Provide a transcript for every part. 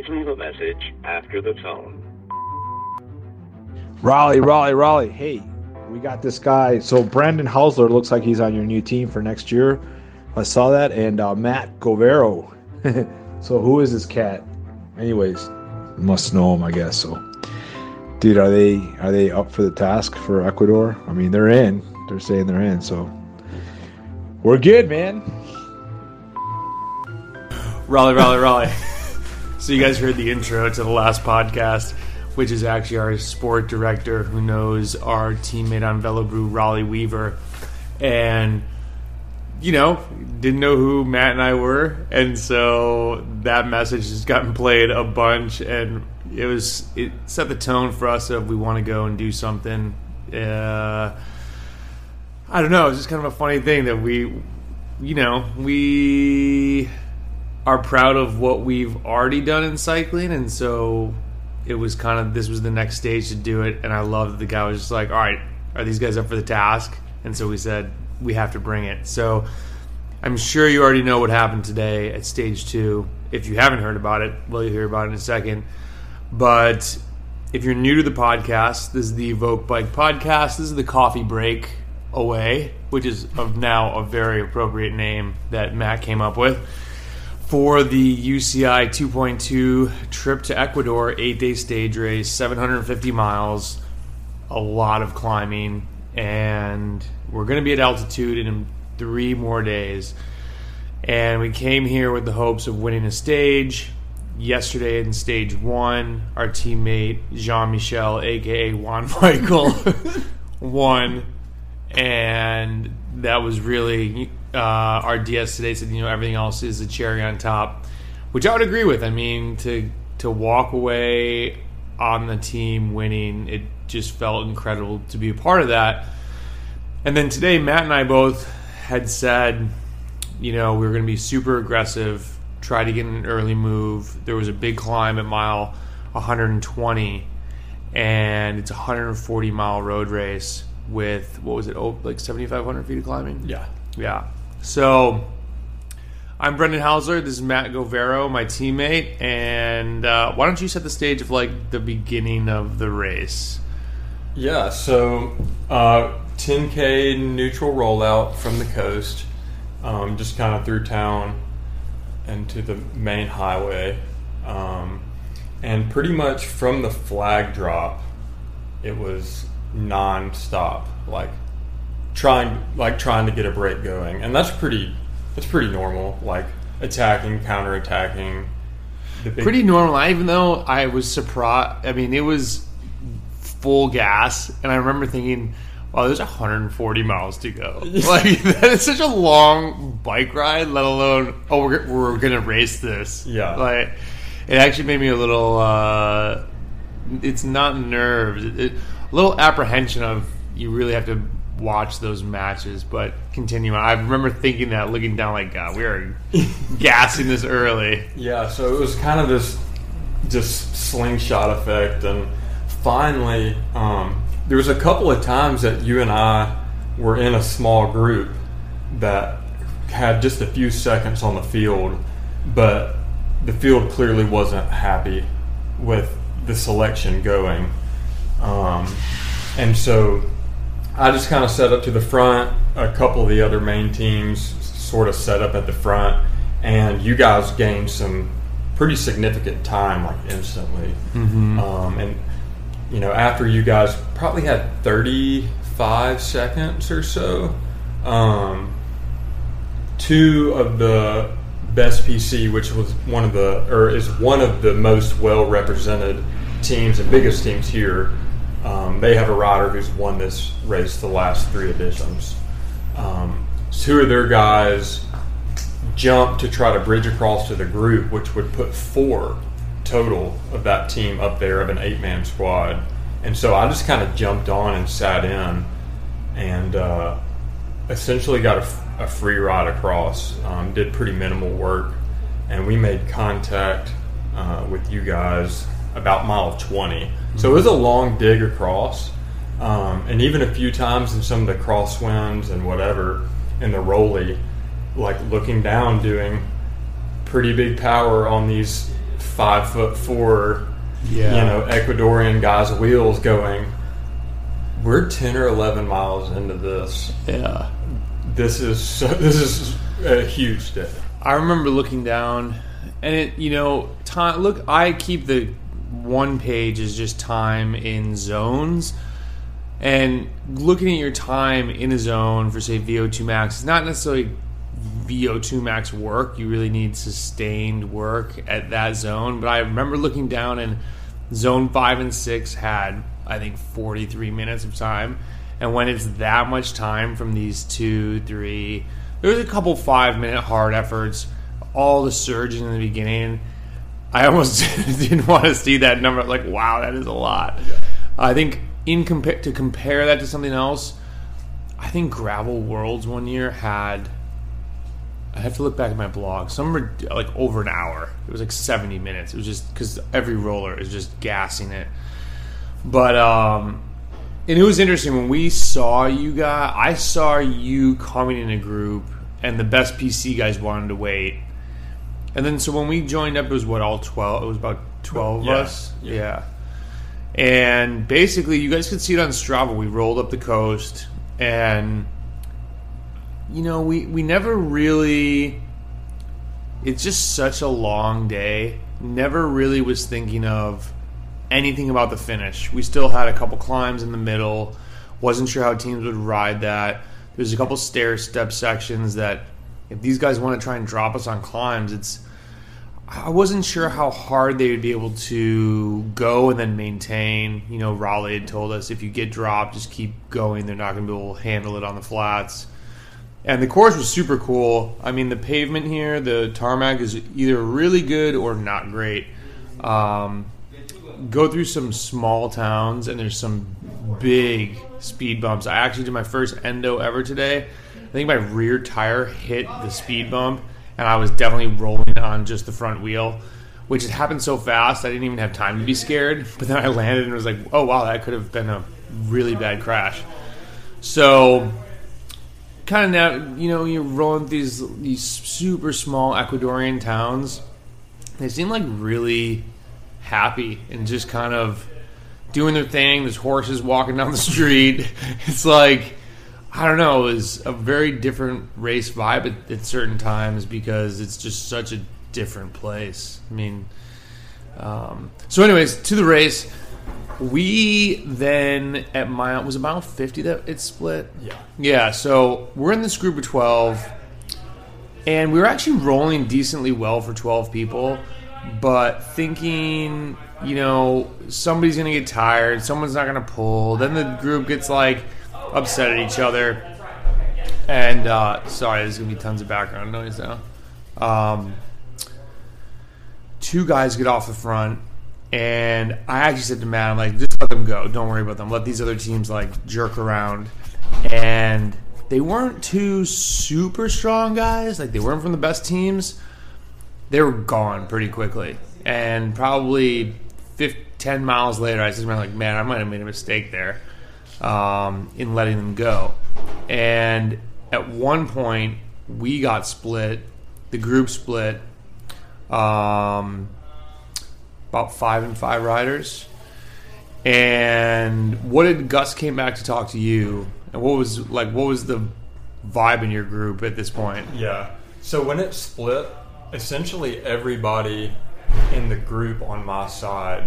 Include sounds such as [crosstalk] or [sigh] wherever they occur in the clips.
Please leave a message after the tone. Raleigh, Raleigh, Raleigh. Hey, we got this guy. So Brandon Hausler looks like he's on your new team for next year. I saw that, and uh, Matt Govero. [laughs] so who is this cat? Anyways, must know him, I guess. So, dude, are they are they up for the task for Ecuador? I mean, they're in. They're saying they're in. So we're good, man. Raleigh, Raleigh, Raleigh. [laughs] so you guys heard the intro to the last podcast, which is actually our sport director who knows our teammate on Velobrew, Raleigh Weaver, and you know didn't know who Matt and I were, and so that message has gotten played a bunch, and it was it set the tone for us of we want to go and do something. Uh, I don't know. It's just kind of a funny thing that we, you know, we are proud of what we've already done in cycling, and so it was kind of this was the next stage to do it. And I love that the guy was just like, "All right, are these guys up for the task?" And so we said we have to bring it. So I'm sure you already know what happened today at stage two. If you haven't heard about it, well, you'll hear about it in a second. But if you're new to the podcast, this is the Evoke Bike Podcast. This is the coffee break away, which is of now a very appropriate name that Matt came up with for the UCI 2.2 trip to Ecuador, eight day stage race, 750 miles, a lot of climbing, and we're going to be at altitude in three more days. And we came here with the hopes of winning a stage. Yesterday in stage one, our teammate Jean Michel, aka Juan [laughs] Michael, [laughs] won. And that was really uh, our DS today said, you know, everything else is a cherry on top, which I would agree with. I mean, to to walk away on the team winning, it just felt incredible to be a part of that. And then today, Matt and I both had said, you know, we were going to be super aggressive, try to get an early move. There was a big climb at mile 120, and it's a 140 mile road race with what was it, oh, like 7,500 feet of climbing? Yeah. Yeah. So I'm Brendan Hausler. This is Matt Govero, my teammate. And uh, why don't you set the stage of like the beginning of the race? Yeah, so uh, 10K neutral rollout from the coast, um, just kind of through town and to the main highway. Um, and pretty much from the flag drop, it was non-stop, like trying like trying to get a break going, and that's pretty that's pretty normal. Like attacking, counter attacking. Pretty normal. Even though I was surprised, I mean, it was full gas, and I remember thinking, "Wow, there's 140 miles to go. [laughs] like that is such a long bike ride. Let alone, oh, we're we're gonna race this. Yeah, like it actually made me a little. uh It's not nerves, it, it, a little apprehension of you really have to watch those matches, but continue on. I remember thinking that, looking down, like, God, we are [laughs] gassing this early. Yeah, so it was kind of this just slingshot effect, and finally, um, there was a couple of times that you and I were in a small group that had just a few seconds on the field, but the field clearly wasn't happy with the selection going. Um, and so I just kind of set up to the front. A couple of the other main teams sort of set up at the front, and you guys gained some pretty significant time, like instantly. Mm-hmm. Um, and you know, after you guys probably had 35 seconds or so, um, two of the best PC, which was one of the or is one of the most well represented teams and biggest teams here um, they have a rider who's won this race the last three editions. Um, two of their guys jumped to try to bridge across to the group, which would put four total of that team up there of an eight man squad. And so I just kind of jumped on and sat in and uh, essentially got a, a, free ride across. Um, did pretty minimal work. And we made contact uh, with you guys about mile 20 so it was a long dig across, um, and even a few times in some of the crosswinds and whatever in the rolly, like looking down, doing pretty big power on these five foot four, Yeah. you know, Ecuadorian guys' wheels going. We're ten or eleven miles into this. Yeah. This is so, [laughs] this is a huge day. I remember looking down, and it, you know, time. Look, I keep the one page is just time in zones, and looking at your time in a zone for say VO2 max is not necessarily VO2 max work. You really need sustained work at that zone. But I remember looking down, and zone five and six had I think 43 minutes of time, and when it's that much time from these two, three there was a couple five minute hard efforts, all the surging in the beginning. I almost [laughs] didn't want to see that number. Like, wow, that is a lot. I think in compa- to compare that to something else, I think Gravel Worlds one year had. I have to look back at my blog. Some were like over an hour. It was like seventy minutes. It was just because every roller is just gassing it. But um, and it was interesting when we saw you guys. I saw you coming in a group, and the best PC guys wanted to wait. And then so when we joined up, it was what all twelve. It was about twelve Yeah, of us. yeah. Yeah. And basically, you guys could see it on Strava. We rolled up the coast, and you know, we we never really. It's just such a long day. Never really was thinking of anything about the finish. We still had a couple climbs in the middle. Wasn't sure how teams would ride that. There's a couple stair step sections that if these guys want to try and drop us on climbs, it's I wasn't sure how hard they would be able to go and then maintain. You know, Raleigh had told us if you get dropped, just keep going. They're not going to be able to handle it on the flats. And the course was super cool. I mean, the pavement here, the tarmac is either really good or not great. Um, go through some small towns and there's some big speed bumps. I actually did my first endo ever today. I think my rear tire hit the speed bump and I was definitely rolling on just the front wheel, which had happened so fast I didn't even have time to be scared. But then I landed and was like, oh wow, that could have been a really bad crash. So kind of now, you know, you're rolling these these super small Ecuadorian towns. They seem like really happy and just kind of doing their thing. There's horses walking down the [laughs] street. It's like I don't know. It was a very different race vibe at, at certain times because it's just such a different place. I mean, um, so anyways, to the race. We then at mile was it mile fifty that it split. Yeah. Yeah, so we're in this group of 12, and we were actually rolling decently well for 12 people, but thinking, you know, somebody's going to get tired, someone's not going to pull. Then the group gets like upset at each other. And, uh, sorry, there's to be tons of background noise now. Um, two guys get off the front, and I actually said to Matt, I'm like, just let them go. Don't worry about them. Let these other teams like jerk around. And they weren't two super strong guys. Like they weren't from the best teams. They were gone pretty quickly. And probably 50, 10 miles later, I to Matt, like, man, I might have made a mistake there um, in letting them go. And at one point, we got split. The group split. Um, about five and five riders. And what did Gus came back to talk to you? And what was like? What was the vibe in your group at this point? Yeah. So when it split, essentially everybody in the group on my side,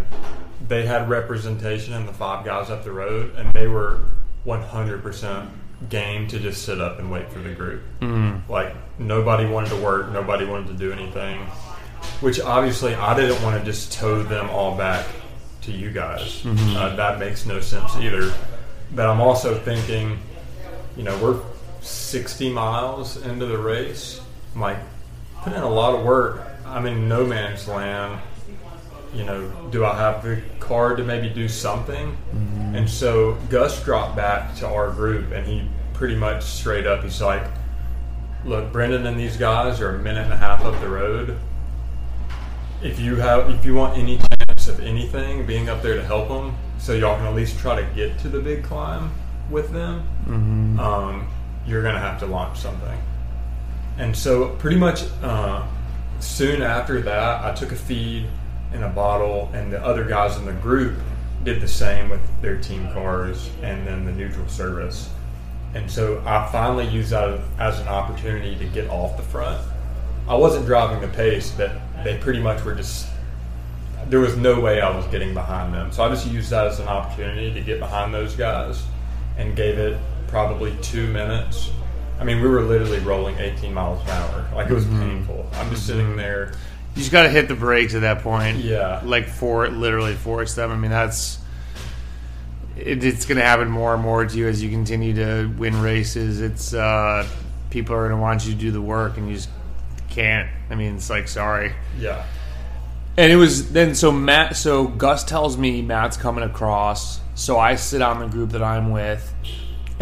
they had representation in the five guys up the road, and they were 100% game to just sit up and wait for the group. Like nobody wanted to work, nobody wanted to do anything. Which obviously I didn't want to just tow them all back to you guys. Uh, that makes no sense either. But I'm also thinking, you know, we're 60 miles into the race. I'm like, put in a lot of work. I'm in no man's land. You know, do I have the card to maybe do something? And so Gus dropped back to our group and he pretty much straight up, he's like, look, Brendan and these guys are a minute and a half up the road. If you have, if you want any chance of anything, being up there to help them, so y'all can at least try to get to the big climb with them, um, you're gonna have to launch something. And so, pretty much uh, soon after that, I took a feed in a bottle, and the other guys in the group did the same with their team cars and then the neutral service. And so I finally used that as an opportunity to get off the front. I wasn't driving the pace, but they pretty much were just. There was no way I was getting behind them. So I just used that as an opportunity to get behind those guys and gave it probably two minutes. I mean, we were literally rolling 18 miles an hour. Like, it was painful. I'm just sitting there. You just got to hit the brakes at that point. Yeah. Like for literally force them. I mean, that's it, it's going to happen more and more to you as you continue to win races. It's uh, people are going to want you to do the work, and you just can't. I mean, it's like sorry. Yeah. And it was then so Matt. So Gus tells me Matt's coming across. So I sit on the group that I'm with,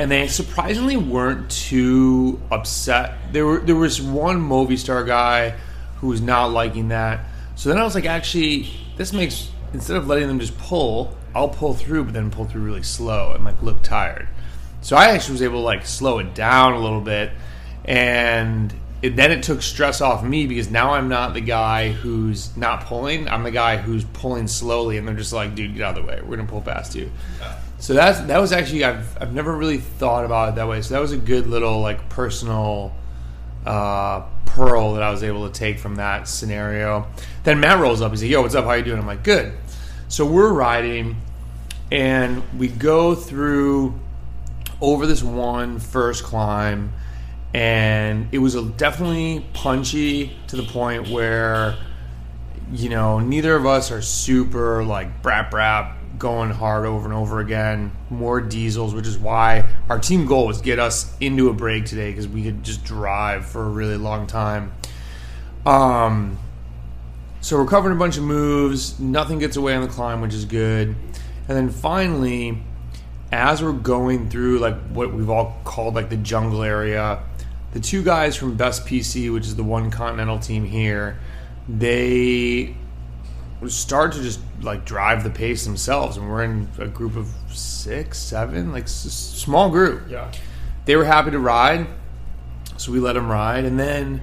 and they surprisingly weren't too upset. There were there was one Movistar guy who was not liking that. So then I was like, actually, this makes instead of letting them just pull, I'll pull through, but then pull through really slow and like look tired. So I actually was able to like slow it down a little bit, and it, then it took stress off me because now I'm not the guy who's not pulling. I'm the guy who's pulling slowly, and they're just like, "Dude, get out of the way. We're gonna pull past you." So that's that was actually I've I've never really thought about it that way. So that was a good little like personal uh, pearl that I was able to take from that scenario. Then Matt rolls up. He's like, "Yo, what's up? How you doing?" I'm like, "Good." So we're riding, and we go through over this one first climb, and it was a definitely punchy to the point where you know neither of us are super like brap brap going hard over and over again. More diesels which is why our team goal was get us into a break today because we could just drive for a really long time. Um so we're covering a bunch of moves. Nothing gets away on the climb which is good. And then finally as we're going through like what we've all called like the jungle area the two guys from best pc which is the one continental team here they start to just like drive the pace themselves and we're in a group of six seven like s- small group Yeah. they were happy to ride, so we let them ride. And then,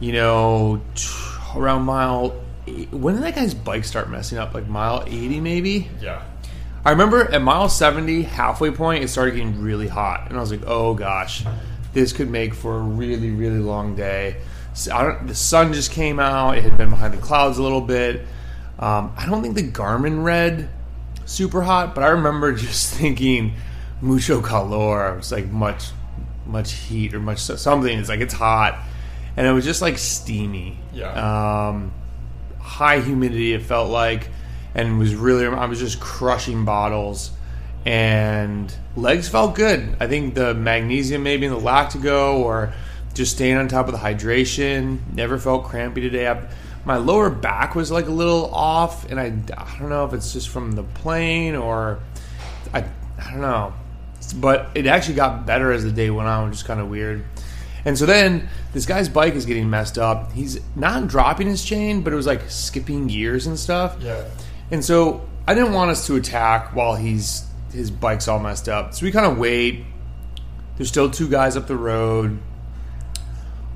you know, t- around mile, eight, when did that guy's bike start messing up? Like mile eighty, maybe. Yeah. I remember at mile seventy, halfway point, it started getting really hot, and I was like, "Oh gosh, this could make for a really, really long day." So I don't, the sun just came out; it had been behind the clouds a little bit. Um, I don't think the Garmin read super hot, but I remember [laughs] just thinking mucho calor. It's like much, much heat or much something. It's like it's hot, and it was just like steamy. Yeah. Um, high humidity. It felt like, and was really. I was just crushing bottles, and legs felt good. I think the magnesium maybe in the lactigo or just staying on top of the hydration. Never felt crampy today. I, my lower back was like a little off, and I, I don't know if it's just from the plane or I, I don't know. But it actually got better as the day went on, which is kind of weird. And so then this guy's bike is getting messed up. He's not dropping his chain, but it was like skipping gears and stuff. Yeah. And so I didn't want us to attack while he's his bike's all messed up. So we kind of wait. There's still two guys up the road.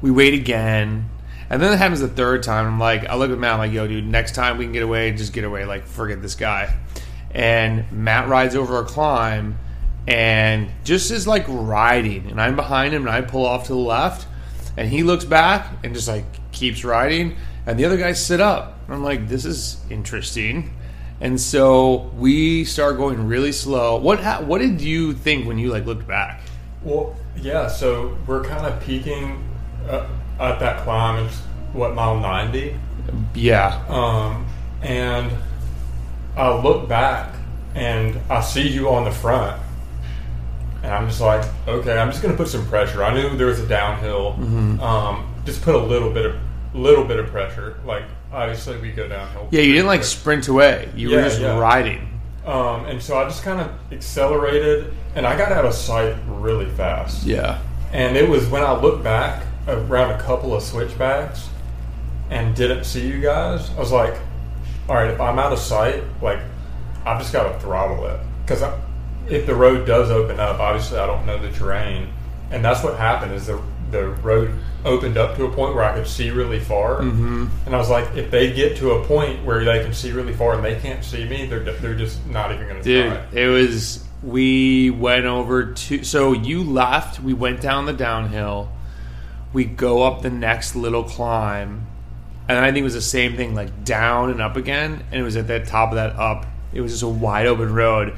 We wait again. And then it happens the third time. I'm like, I look at Matt, I'm like, yo, dude, next time we can get away, just get away. Like, forget this guy. And Matt rides over a climb and just is like riding. And I'm behind him and I pull off to the left. And he looks back and just like keeps riding. And the other guys sit up. I'm like, this is interesting. And so we start going really slow. What ha- what did you think when you like looked back? Well, yeah. So we're kind of peaking uh, at that climb. It's what mile ninety, Yeah. um, and I look back and I see you on the front, and I'm just like, okay, I'm just gonna put some pressure. I knew there was a downhill. Mm-hmm. Um, just put a little bit of little bit of pressure. Like obviously we go downhill. Yeah, you didn't like sprint away. You were just yeah. riding. Um, and so I just kind of accelerated, and I got out of sight really fast. Yeah. And it was when I looked back around a couple of switchbacks and didn't see you guys. I was like, all right, if I'm out of sight, like I've just got to throttle it because if the road does open up, obviously I don't know the terrain, and that's what happened. Is the the road opened up to a point where I could see really far, mm-hmm. and I was like, if they get to a point where they can see really far and they can't see me, they're they're just not even going to Dude, try. it was. We went over to. So you left. We went down the downhill. We go up the next little climb, and I think it was the same thing, like down and up again. And it was at the top of that up. It was just a wide open road,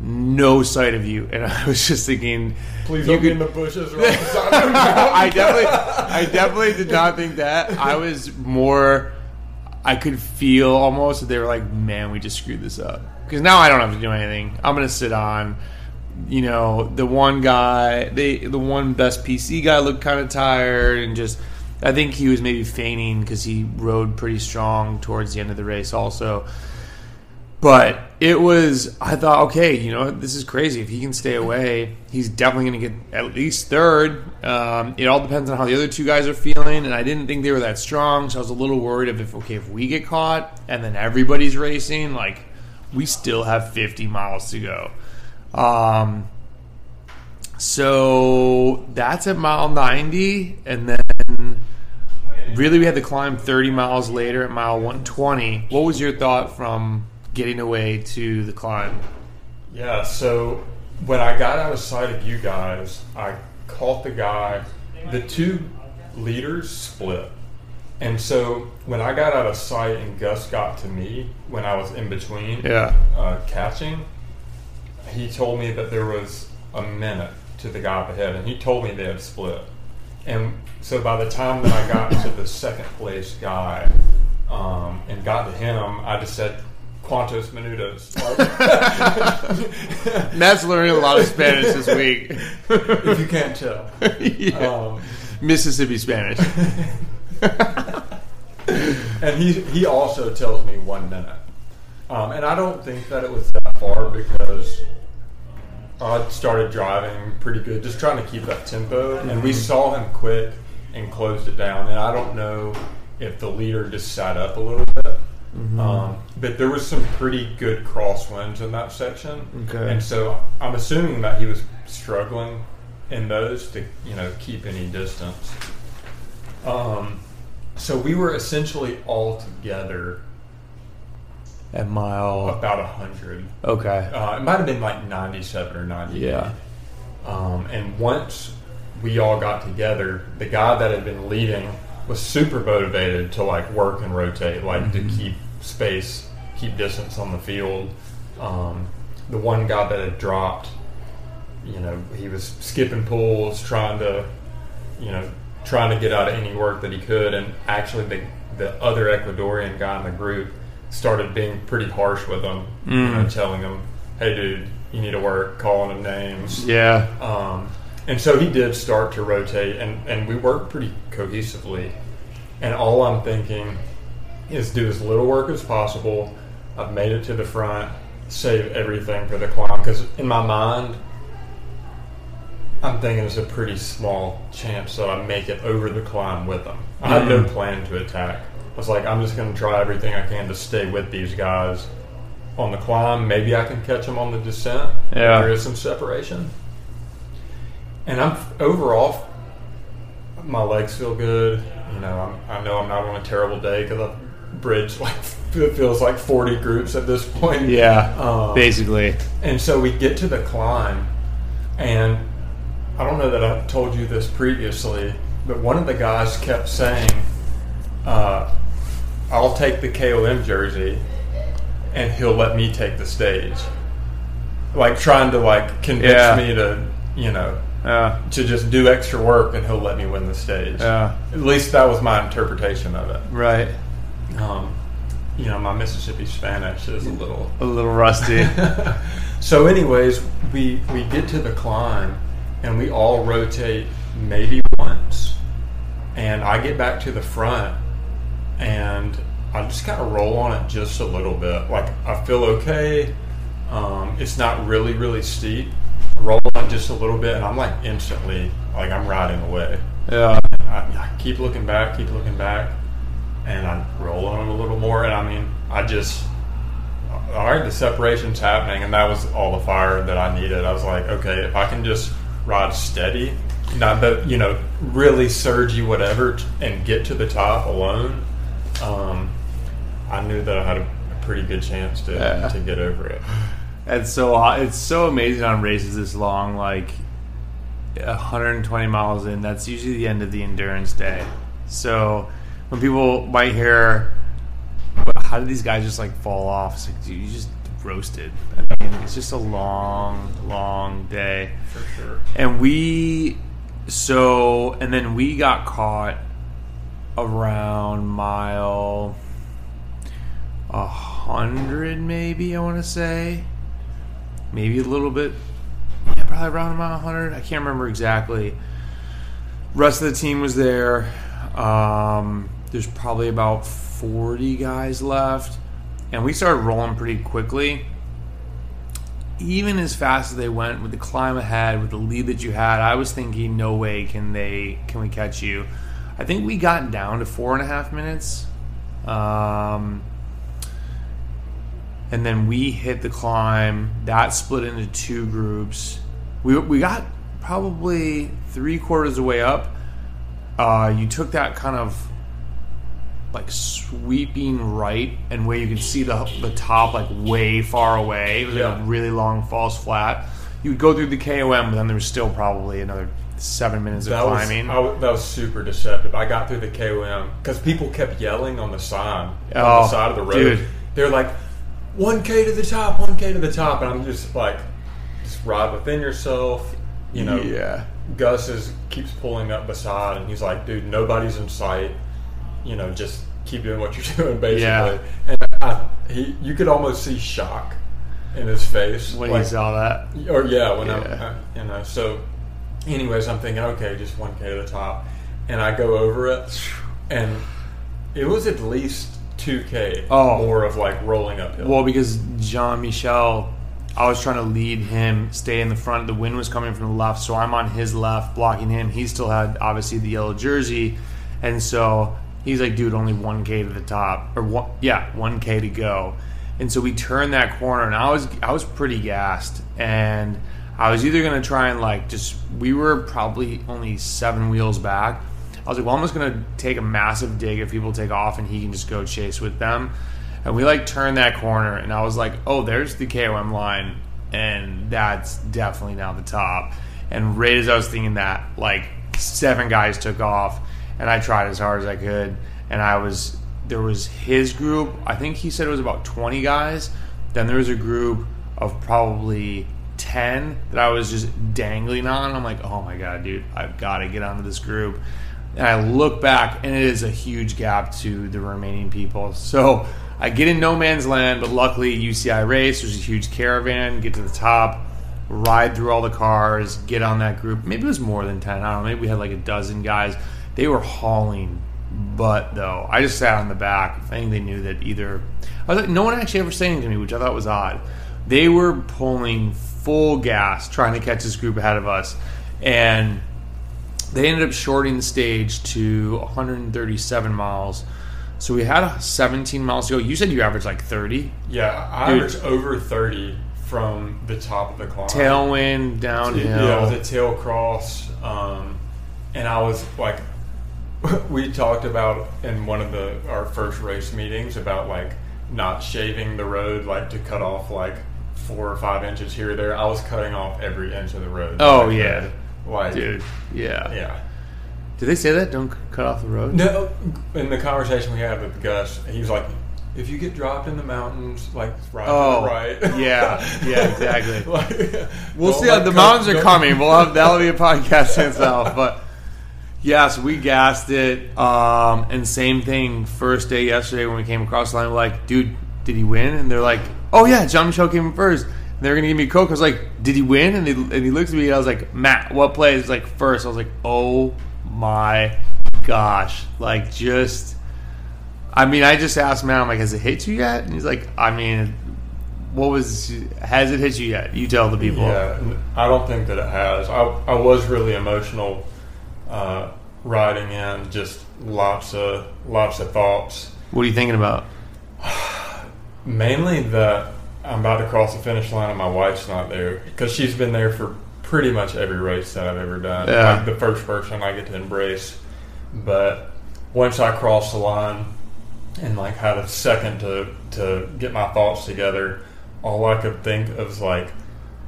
no sight of you. And [laughs] I was just thinking, Please don't be in the bushes or on the side of the mountain. I definitely, I definitely did not think that. I was more. I could feel almost that they were like, "Man, we just screwed this up." Because now I don't have to do anything. I'm gonna sit on. You know, the one guy, they, the one best PC guy looked kind of tired and just. I think he was maybe feigning because he rode pretty strong towards the end of the race, also. But it was, I thought, okay, you know, this is crazy. If he can stay away, he's definitely going to get at least third. Um, it all depends on how the other two guys are feeling, and I didn't think they were that strong, so I was a little worried of if, okay, if we get caught and then everybody's racing, like, we still have 50 miles to go. Um, so that's at mile 90, and then really we had to climb 30 miles later at mile 120. What was your thought from getting away to the climb? Yeah, so when I got out of sight of you guys, I caught the guy. The two leaders split. And so when I got out of sight and Gus got to me when I was in between Yeah. uh, catching, he told me that there was a minute to the guy up ahead, and he told me they had split. And so by the time that I got to the second place guy um, and got to him, I just said, Quantos minutos. [laughs] Matt's learning a lot of Spanish this week. if you can't tell. [laughs] Yeah. Um, Mississippi Spanish. [laughs] and he he also tells me one minute, um, and I don't think that it was that far because I started driving pretty good, just trying to keep that tempo, and we saw him quit and closed it down, and I don't know if the leader just sat up a little bit. Um, but there was some pretty good crosswinds in that section, Okay. and so I'm assuming that he was struggling in those to you know keep any distance. Um, so we were essentially all together At mile. about a hundred. Okay. Uh, it might have been like ninety-seven or ninety-eight. Yeah. Um, and once we all got together, the guy that had been leading was super motivated to like work and rotate, like to keep space, keep distance on the field. Um, the one guy that had dropped, you know, he was skipping pulls, trying to, you know, trying to get out of any work that he could. And actually, the the other Ecuadorian guy in the group started being pretty harsh with him, you know, telling him, "Hey, dude, you need to work," calling him names. Yeah. Um, and so he did start to rotate, and, and we worked pretty cohesively. And all I'm thinking is do as little work as possible. I've made it to the front, save everything for the climb. Because in my mind, I'm thinking it's a pretty small chance that I make it over the climb with them. I had no plan to attack. I was like, I'm just going to try everything I can to stay with these guys on the climb. Maybe I can catch them on the descent. Yeah. There is some separation. And I'm overall, my legs feel good. You know, I'm, I know I'm not on a terrible day because I've bridged [laughs] like it feels like 40 groups at this point. Yeah. Um, Basically. and so we get to the climb, and I don't know that I've told you this previously, but one of the guys kept saying, uh, I'll take the KOM jersey, and he'll let me take the stage. Like trying to like convince Yeah. me to, you know, Yeah. to just do extra work and he'll let me win the stage. Yeah. At least that was my interpretation of it. Right. Um, you know, my Mississippi Spanish is a little A little rusty. [laughs] so, anyways, we we get to the climb, and we all rotate maybe once, and I get back to the front, and I just kind of roll on it just a little bit. Like I feel okay. Um, it's not really really steep. I roll on it just a little bit, and I'm like instantly like I'm riding away. yeah. I, I keep looking back, keep looking back, and I roll on it a little more. And I mean, I just, all right, the separation's happening, and that was all the fire that I needed. I was like, okay, if I can just ride steady not the you know really surgy whatever and get to the top alone, um, I knew that I had a, a pretty good chance to Yeah. to get over it. It's so it's so amazing on races this long, like 120 miles in. That's usually the end of the endurance day. So when people might hear, "Well, "How did these guys just like fall off?" It's like, dude, you just roasted. I mean, it's just a long, long day. For sure. And we, so, and then we got caught around mile a hundred, maybe I want to say, maybe a little bit, yeah, probably around mile hundred. I can't remember exactly. Rest of the team was there. Um, there's probably about forty guys left, and we started rolling pretty quickly even as fast as they went with the climb ahead with the lead that you had, I was thinking, no way can they can we catch you. I think we got down to four and a half minutes, um, and then we hit the climb. That split into two groups. We we got probably three quarters of the way up. Uh, you took that kind of like sweeping right and where you can see the the top like way far away. It was like Yeah. a really long false flat. You would go through the KOM, but then there was still probably another seven minutes of That was climbing. That was super deceptive. I got through the KOM because people kept yelling on the side on Oh, the side of the road. dude. They're like, "1 k to the top, one k to the top," and I'm just like, "Just ride within yourself." You know, yeah, Gus is keeps pulling up beside, and he's like, "Dude, nobody's in sight. You know, just keep doing what you're [laughs] doing." Basically, Yeah. and I, he, you could almost see shock in his face when like, you saw that. or yeah, when I'm, Yeah. uh, you know. So, anyways, I'm thinking, okay, just one k to the top, and I go over it, and it was at least two k Oh. more of like rolling uphill. Well, because Jean Michel, I was trying to lead him, stay in the front. The wind was coming from the left, so I'm on his left, blocking him. He still had obviously the yellow jersey, and so he's like, "Dude, only one k to the top, or one, yeah, one k to go." And so we turned that corner, and I was I was pretty gassed, and I was either gonna try and like just we were probably only seven wheels back. I was like, well, I'm just gonna take a massive dig if people take off, and he can just go chase with them. And we like turned that corner, and I was like, oh, there's the KOM line, and that's definitely now the top. And right as I was thinking that, like seven guys took off, and I tried as hard as I could, and I was there was his group. I think he said it was about 20 guys. Then there was a group of probably 10 that I was just dangling on. I'm like, oh my god, dude, I've got to get onto this group. And I look back, and it is a huge gap to the remaining people. So I get in no man's land, but luckily UCI race. There's a huge caravan. Get to the top, ride through all the cars, get on that group. Maybe it was more than ten. I don't know. Maybe we had like a dozen guys. They were hauling butt though. I just sat on the back. I think they knew that either. I was like, no one actually ever said anything to me, which I thought was odd. They were pulling full gas trying to catch this group ahead of us, and they ended up shorting the stage to 137 miles. So we had 17 miles to go. You said you averaged like 30. yeah, I Dude. averaged over thirty from the top of the climb. Tailwind downhill. Yeah, it was a tail cross, um, and I was like, [laughs] we talked about in one of the our first race meetings about like not shaving the road, like to cut off like four or five inches here or there. I was cutting off every inch of the road. Oh, yeah. like Dude, yeah. yeah. Did they say that? Don't cut off the road? No, in the conversation we had with Gus, he was like, "If you get dropped in the mountains, like right Oh, right, [laughs] yeah, yeah, exactly. [laughs] like, We'll see. let the cut- mountains are coming. We'll have that'll be a [laughs] podcast in itself. But yes, we gassed it. Um, and same thing. First day yesterday when we came across the line, we're like, dude, did he win? And they're like, oh yeah, Jean Michel came in first. And they're gonna give me a coke. I was like, did he win? And, they, and he looks at me. and I was like, Matt, what place? He's like first. I was like, oh my gosh, like just. I mean, I just asked Matt. I'm like, has it hit you yet? And he's like, I mean, what was? Has it hit you yet? You tell the people. Yeah, I don't think that it has. I, I was really emotional uh, riding in, just lots of lots of thoughts. What are you thinking about? [sighs] [sighs] Mainly that I'm about to cross the finish line and my wife's not there because she's been there for pretty much every race that I've ever done. Yeah. Like the first person I get to embrace. But once I cross the line and like had a second to to get my thoughts together, all I could think of was like,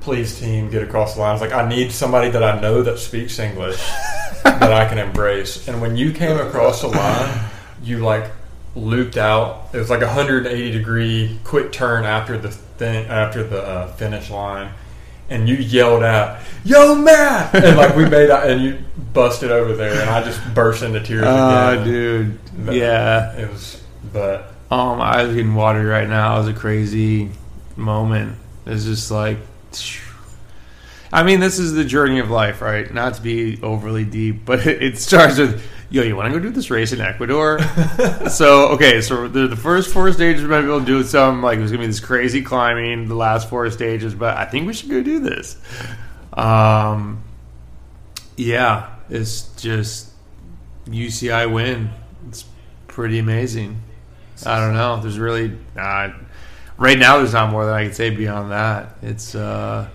please team, get across the line. I was like, I need somebody that I know that speaks English [laughs] that I can embrace. And when you came across the line, you like looped out. It was like a 180 degree quick turn after the thing after the uh, finish line, and you yelled out, "Yo, Matt!" [laughs] and like we made and you busted over there, and I just burst into tears Oh, dude. But Yeah. it was. But Oh, my eyes are getting watery right now. It was a crazy moment. It's just like, I mean, this is the journey of life, right? Not to be overly deep, but it, [laughs] it starts with, yo, you want to go do this race in Ecuador? [laughs] so, okay, so the, the first four stages going to be able to do some, like, it was going to be this crazy climbing, the last four stages, but I think we should go do this. Um, yeah, it's just UCI win. It's pretty amazing. I don't know. There's really uh, right now. There's not more that I can say beyond that. It's uh,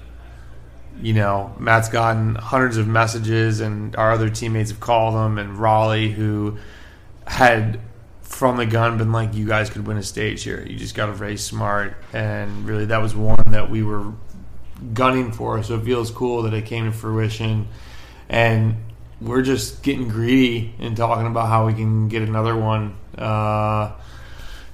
you know Matt's gotten hundreds of messages, and our other teammates have called him, and Raleigh who had from the gun been like, "You guys could win a stage here. You just got to race smart." And really, that was one that we were gunning for. So it feels cool that it came to fruition, and we're just getting greedy and talking about how we can get another one. Uh,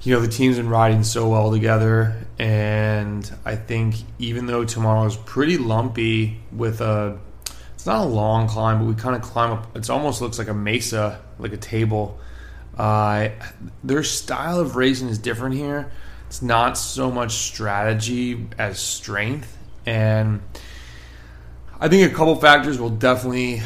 you know, the team's been riding so well together, and I think even though tomorrow's pretty lumpy with a, it's not a long climb, but we kind of climb up. It almost looks like a mesa, like a table. Uh, their style of racing is different here. It's not so much strategy as strength, and I think a couple factors will definitely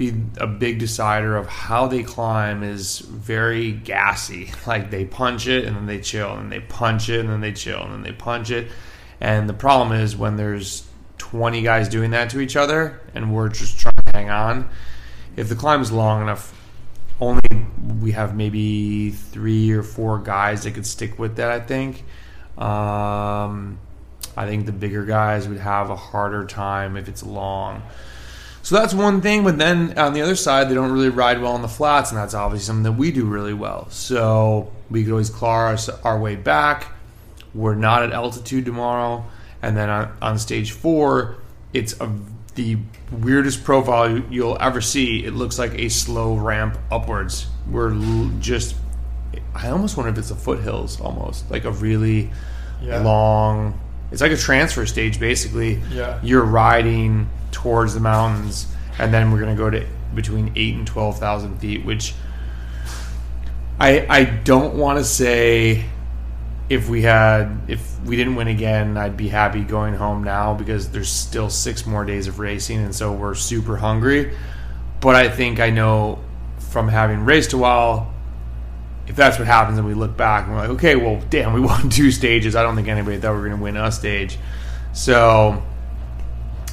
be a big decider of how they climb is very gassy. [laughs] Like they punch it and then they chill, and they punch it and then they chill, and then they punch it. And the problem is when there's 20 guys doing that to each other and we're just trying to hang on, if the climb is long enough, only we have maybe three or four guys that could stick with that, I think. Um, I think the bigger guys would have a harder time if it's long. So that's one thing, but then on the other side, they don't really ride well on the flats, and that's obviously something that we do really well. So we could always claw our, our way back. We're not at altitude tomorrow, and then on, on stage four, it's a, the weirdest profile you, you'll ever see. It looks like a slow ramp upwards. We're just, I almost wonder if it's the foothills, almost like a really Yeah. long. It's like a transfer stage, basically Yeah. you're riding towards the mountains, and then we're going to go to between eight and twelve thousand feet, which I I don't want to say if we had if we didn't win again, I'd be happy going home now because there's still six more days of racing, and so we're super hungry. But I think I know from having raced a while. If that's what happens, and we look back and we're like, okay, well, damn, we won [laughs] two stages. I don't think anybody thought we were going to win a stage. So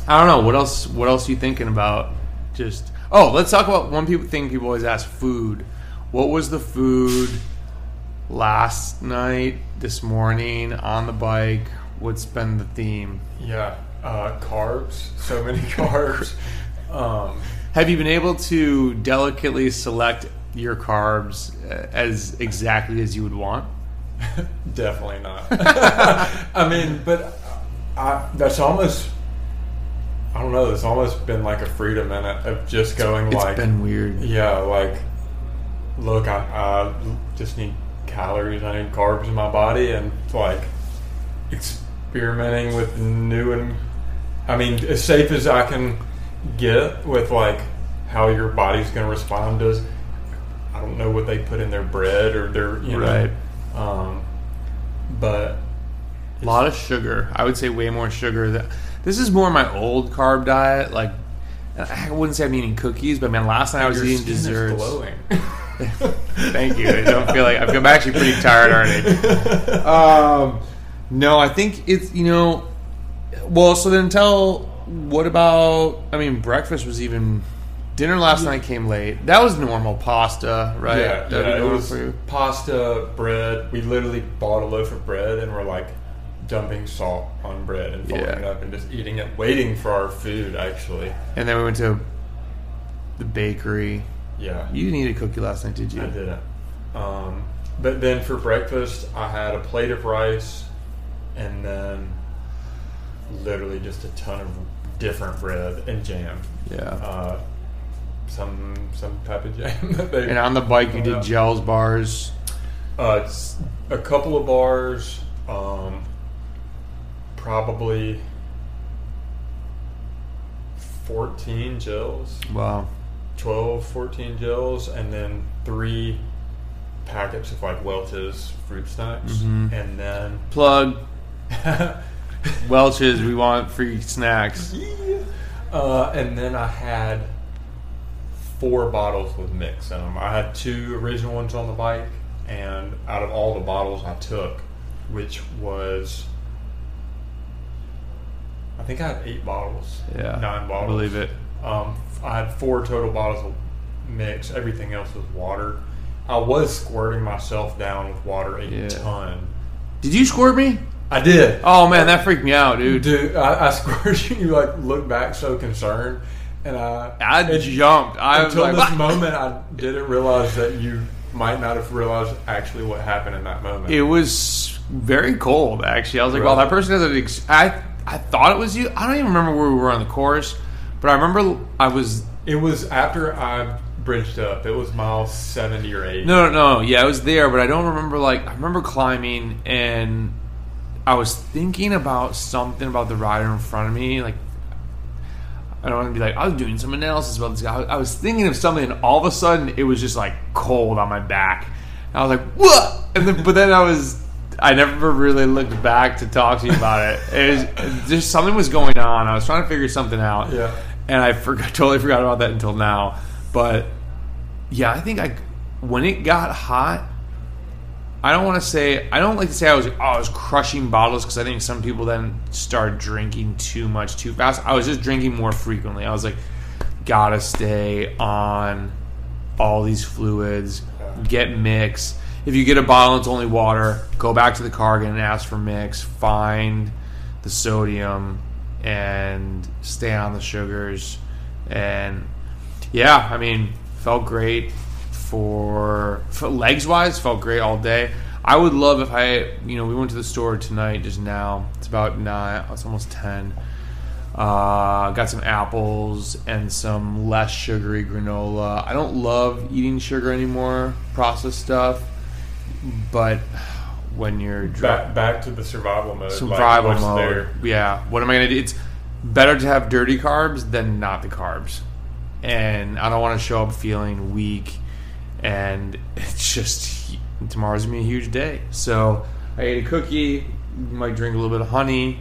I don't know what else. What else are you thinking about? Just oh, let's talk about one people thing people always ask: food. What was the food last night, this morning on the bike? What's been the theme? Yeah, uh, carbs. So many [laughs] carbs. um, Have you been able to delicately select your carbs uh, as exactly as you would want? [laughs] definitely not. [laughs] I mean, but I, that's almost. I don't know. It's almost been like a freedom in it of just going It's like, been weird. yeah, like, look, I, I just need calories. I need carbs in my body, and like experimenting with new and. I mean, as safe as I can get with like how your body's going to respond to. I don't know what they put in their bread or their you Right. know, um, but A lot of sugar. I would say way more sugar. Th- This is more my old carb diet. Like, I wouldn't say I'm eating cookies, but man, last night I was your eating desserts. glowing. [laughs] Thank you. I don't feel like I'm actually pretty tired already. [laughs] Um, no, I think it's you know, well. So then tell what about? I mean, breakfast was even. Dinner last night came late. That was normal pasta, right? Yeah, That would be yeah, it was pasta, bread. We literally bought a loaf of bread and we're like dumping salt on bread and folding Yeah. it up and just eating it, waiting for our food. Actually, And then we went to the bakery. yeah, You didn't eat a cookie last night, did you? I didn't. Um, but then for breakfast, I had a plate of rice, and then literally just a ton of different bread and jam. Yeah. Uh, some some type of jam [laughs] that they And on the bike, you did Yeah. gels bars. Uh, a couple of bars, um, probably 14 gels, Wow. 12, 14 gels, and then three packets of like Welch's fruit snacks. Mhm. And then, Plug [laughs] Welch's. We want free snacks. uh, and then I had four bottles with mix in them. I had two original ones on the bike, and out of all the bottles I took, which was, think I had eight bottles. Yeah. nine bottles. I Believe it. Um, I had four total bottles of mix. Everything else was water. I was squirting myself down with water a Yeah. ton. Did you squirt me? I did. Oh man, that freaked me out, dude. Dude, I, I [laughs] squirted you. You like look back so concerned, and I I it- jumped. I was until like, this [laughs] moment, I didn't realize that you might not have realized actually what happened in that moment. It was very cold, actually. I was like, "Well, that person doesn't." Ex- I I thought it was you. I don't even remember where we were on the course, but I remember I was. It was after I bridged up. It was mile seventy or eighty. No, no, no. Yeah, I was there, but I don't remember. Like, I remember climbing, and I was thinking about something about the rider in front of me. Like, I don't want to be like I was doing some analysis about this guy. I I was thinking of something, and all of a sudden, it was just like cold on my back. And I was like, "What?" And then, but then I was. I never really looked back to talk to you about it. It was just something was going on. I was trying to figure something out, Yeah. and I forgot, [laughs] totally forgot about that until now. But yeah, I think I when it got hot, I don't want to say I don't like to say I was oh, I was crushing bottles because I think some people then start drinking too much too fast. I was just drinking more frequently. I was like, gotta stay on all these fluids, get mix. If you get a bottle it's only water, go back to the car again and ask for mix. Find the sodium and stay on the sugars. And yeah, I mean, felt great for, for legs wise. Felt great all day. I would love if I, you know, we went to the store tonight just now. It's about nine. It's almost ten. Uh, got some apples and some less sugary granola. I don't love eating sugar anymore, processed stuff. But when you're dri- Back back to the survival mode. survival what's mode. there. Yeah. What am I gonna do? It's better to have dirty carbs than not the carbs. And I don't want to show up feeling weak. And it's just tomorrow's gonna be a huge day. So I ate a cookie. Might drink a little bit of honey.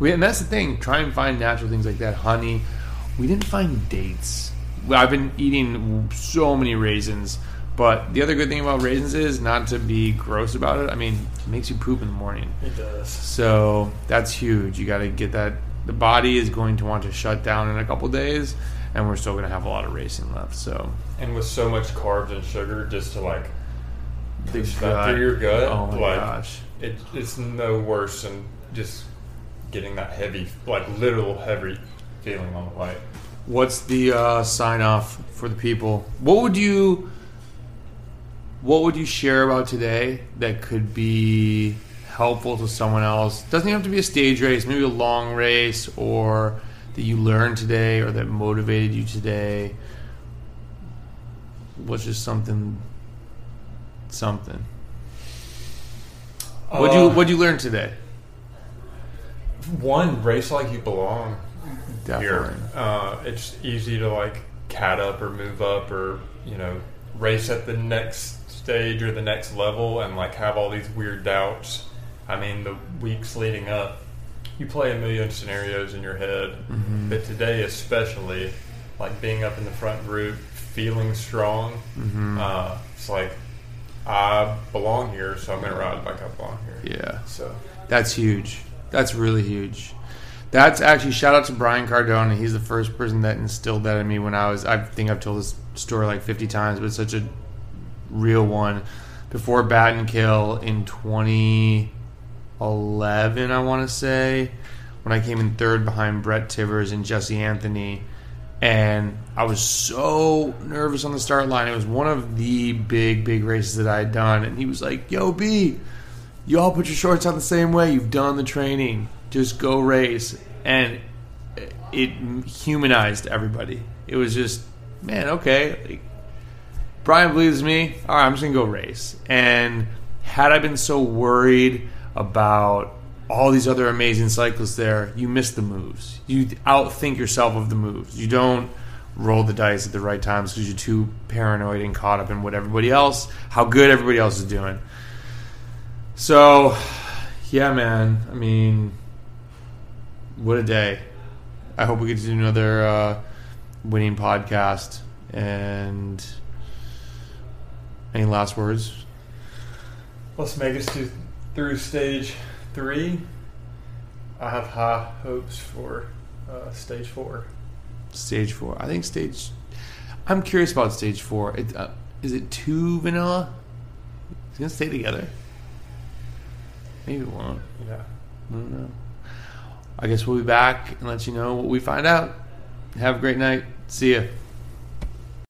We, and that's the thing. Try and find natural things like that. Honey. We didn't find dates. I've been eating so many raisins. But the other good thing about raisins is not to be gross about it. I mean, it makes you poop in the morning. It does. So that's huge. You got to get that. The body is going to want to shut down in a couple days, and we're still going to have a lot of racing left. So And with so much carbs and sugar, just to like the push that through your gut, Oh my like gosh. it, it's no worse than just getting that heavy, like literal heavy feeling on the way. What's the uh, sign off for the people? What would you what would you share about today that could be helpful to someone else? Doesn't even have to be a stage race, maybe a long race or that you learned today or that motivated you today. What's just something something. What'd you Uh, what'd you learn today? One race like you belong Definitely. here. Uh, it's easy to like cat up or move up or you know race at the next stage or the next level and like have all these weird doubts. I mean, the weeks leading up, you play a million scenarios in your head, but today especially, like being up in the front group, feeling strong. Uh, it's like I belong here, so I'm gonna ride like I belong here. Yeah. So That's huge. That's really huge. That's actually shout out to Brian Cardone. He's the first person that instilled that in me when I was. I think I've told this story like 50 times, but it's such a real one. Before Battenkill in 2011, 2011, I want to say, when I came in third behind Brett Tivers and Jesse Anthony. And I was so nervous on the start line. It was one of the big, big races that I had done. And he was like, Yo, B, you all put your shorts on the same way. You've done the training. Just go race. And it humanized everybody. It was just, man, okay. Like, Brian believes me. All right, I'm just to go race. And had I been so worried about all these other amazing cyclists there, you miss the moves. You outthink yourself of the moves. You don't roll the dice at the right times because you're too paranoid and caught up in what everybody else, how good everybody else is doing. So, yeah, man. I mean, what a day. I hope we get to do another uh, winning podcast. And any last words? Let's make us to through stage three. I have high hopes for uh, stage four. Stage four. I think stage. I'm curious about stage four. It, uh, is it too vanilla? Is it gonna stay together? Maybe it won't. Yeah. I don't know. I guess we'll be back and let you know what we find out. Have a great night. See ya.